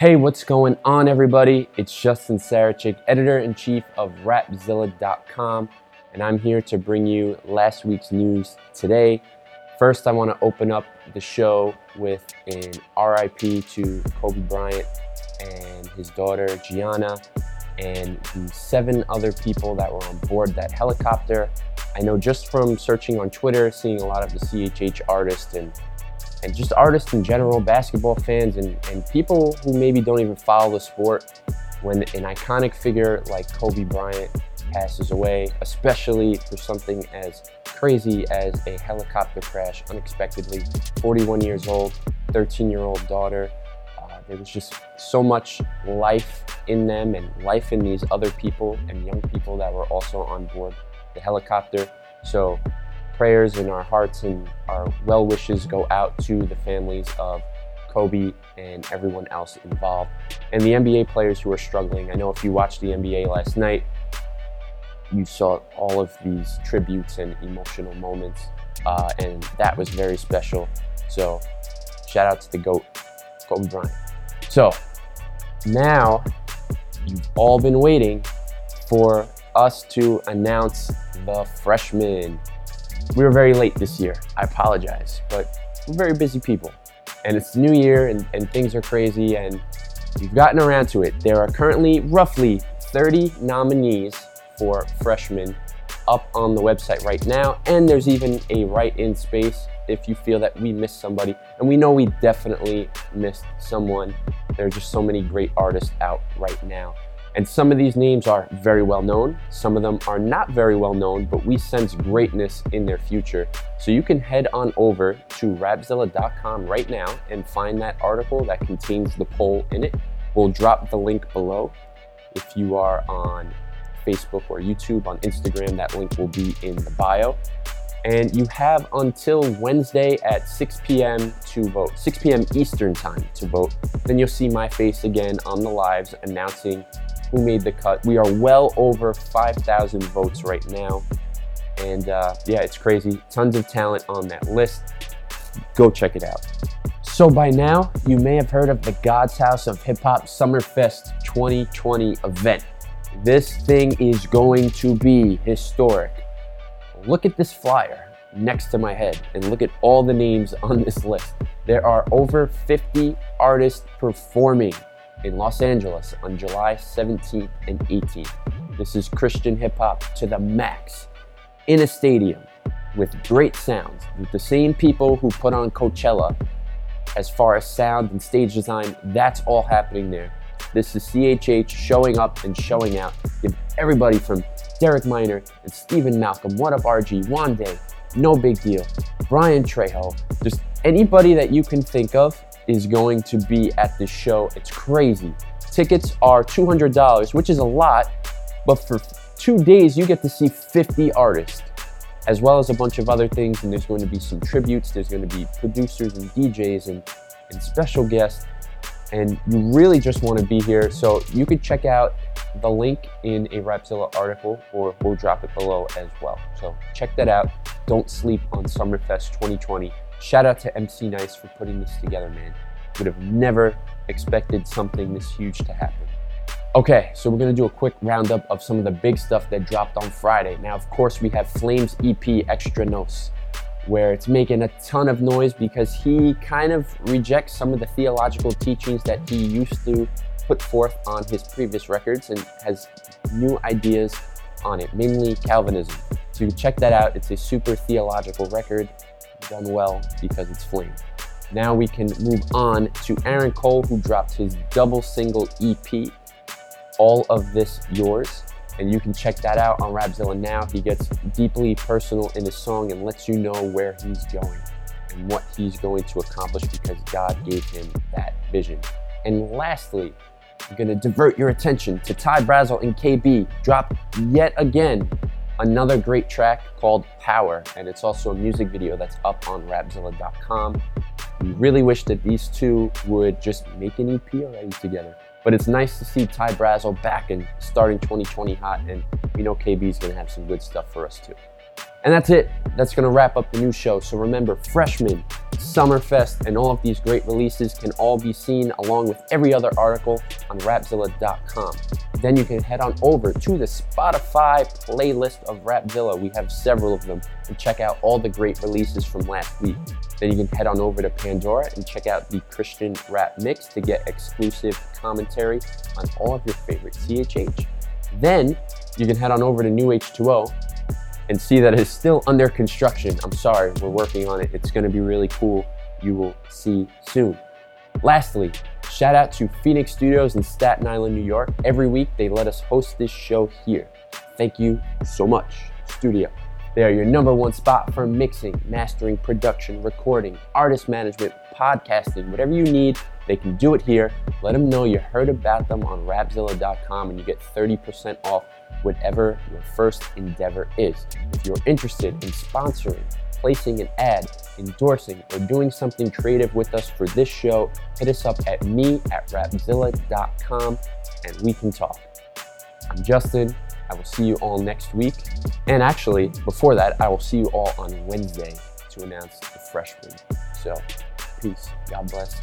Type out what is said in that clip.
Hey, what's going on, everybody? It's Justin Sarachik, editor in chief of Rapzilla.com, and I'm here to bring you last week's news today. First, I want to open up the show with an RIP to Kobe Bryant and his daughter Gianna, and the seven other people that were on board that helicopter. I know just from searching on Twitter, seeing a lot of the CHH artists and and just artists in general, basketball fans, and, and people who maybe don't even follow the sport, when an iconic figure like Kobe Bryant passes away, especially for something as crazy as a helicopter crash unexpectedly, 41 years old, 13 year old daughter. Uh, there was just so much life in them and life in these other people and young people that were also on board the helicopter. So prayers and our hearts and our well wishes go out to the families of Kobe and everyone else involved, and the NBA players who are struggling. I know if you watched the NBA last night, you saw all of these tributes and emotional moments, uh, and that was very special. So, shout out to the GOAT, Kobe Bryant. So, now you've all been waiting for us to announce the freshmen we were very late this year. I apologize, but we're very busy people. And it's the new year and, and things are crazy and we've gotten around to it. There are currently roughly 30 nominees for freshmen up on the website right now. And there's even a write in space if you feel that we missed somebody. And we know we definitely missed someone. There are just so many great artists out right now. And some of these names are very well known, some of them are not very well known, but we sense greatness in their future. So you can head on over to rapzilla.com right now and find that article that contains the poll in it. We'll drop the link below. If you are on Facebook or YouTube, on Instagram, that link will be in the bio. And you have until Wednesday at 6 p.m. to vote, 6 p.m. Eastern time to vote. Then you'll see my face again on the lives announcing who made the cut. We are well over 5,000 votes right now. And uh, yeah, it's crazy. Tons of talent on that list. Go check it out. So by now, you may have heard of the God's House of Hip Hop Summerfest 2020 event. This thing is going to be historic. Look at this flyer next to my head and look at all the names on this list. There are over 50 artists performing in Los Angeles on July 17th and 18th. This is Christian hip hop to the max in a stadium with great sounds, with the same people who put on Coachella as far as sound and stage design. That's all happening there. This is CHH showing up and showing out. Give everybody from Derek Minor and Stephen Malcolm, What Up RG, Wande, No Big Deal, Brian Trejo, just anybody that you can think of is going to be at this show. It's crazy. Tickets are $200, which is a lot, but for two days, you get to see 50 artists, as well as a bunch of other things. And there's going to be some tributes, there's going to be producers and DJs and, and special guests. And you really just want to be here. So you can check out the link in a Rapzilla article, or we'll drop it below as well. So check that out. Don't sleep on Summerfest 2020. Shout out to MC Nice for putting this together, man. Would have never expected something this huge to happen. Okay, so we're gonna do a quick roundup of some of the big stuff that dropped on Friday. Now, of course, we have Flames EP Extra Nos, where it's making a ton of noise because he kind of rejects some of the theological teachings that he used to put forth on his previous records and has new ideas on it, mainly Calvinism. So you can check that out. It's a super theological record done well because it's Flame. Now we can move on to Aaron Cole, who dropped his double single EP, All of This Yours. And you can check that out on Rapzilla now. He gets deeply personal in his song and lets you know where he's going and what he's going to accomplish because God gave him that vision. And lastly, I'm to divert your attention to Ty Brasel and KB drop yet again another great track called Power, and it's also a music video that's up on rapzilla.com. We really wish that these two would just make an EP already together. But it's nice to see Ty Brasel back and starting 2020 hot, and we know KB is to have some good stuff for us too. And that's it. That's to wrap up the new show. So remember, Freshman, Summerfest, and all of these great releases can all be seen along with every other article on rapzilla.com. Then you can head on over to the Spotify playlist of Rapzilla. We have several of them and check out all the great releases from last week. Then you can head on over to Pandora and check out the Christian Rap Mix to get exclusive commentary on all of your favorite CHH. Then you can head on over to New H2O and see that it's still under construction. I'm sorry, we're working on it. It's going to be really cool. You will see soon. Lastly, shout out to Phoenix Studios in Staten Island, New York. Every week they let us host this show here. Thank you so much, studio. They are your number one spot for mixing, mastering, production, recording, artist management, podcasting, whatever you need, they can do it here. Let them know you heard about them on rapzilla.com and you get 30% off whatever your first endeavor is. If you're interested in sponsoring, placing an ad, endorsing, or doing something creative with us for this show, hit us up at me at rapzilla.com and we can talk. I'm Justin. I will see you all next week. And actually, before that, I will see you all on Wednesday to announce the freshman. So, peace. God bless.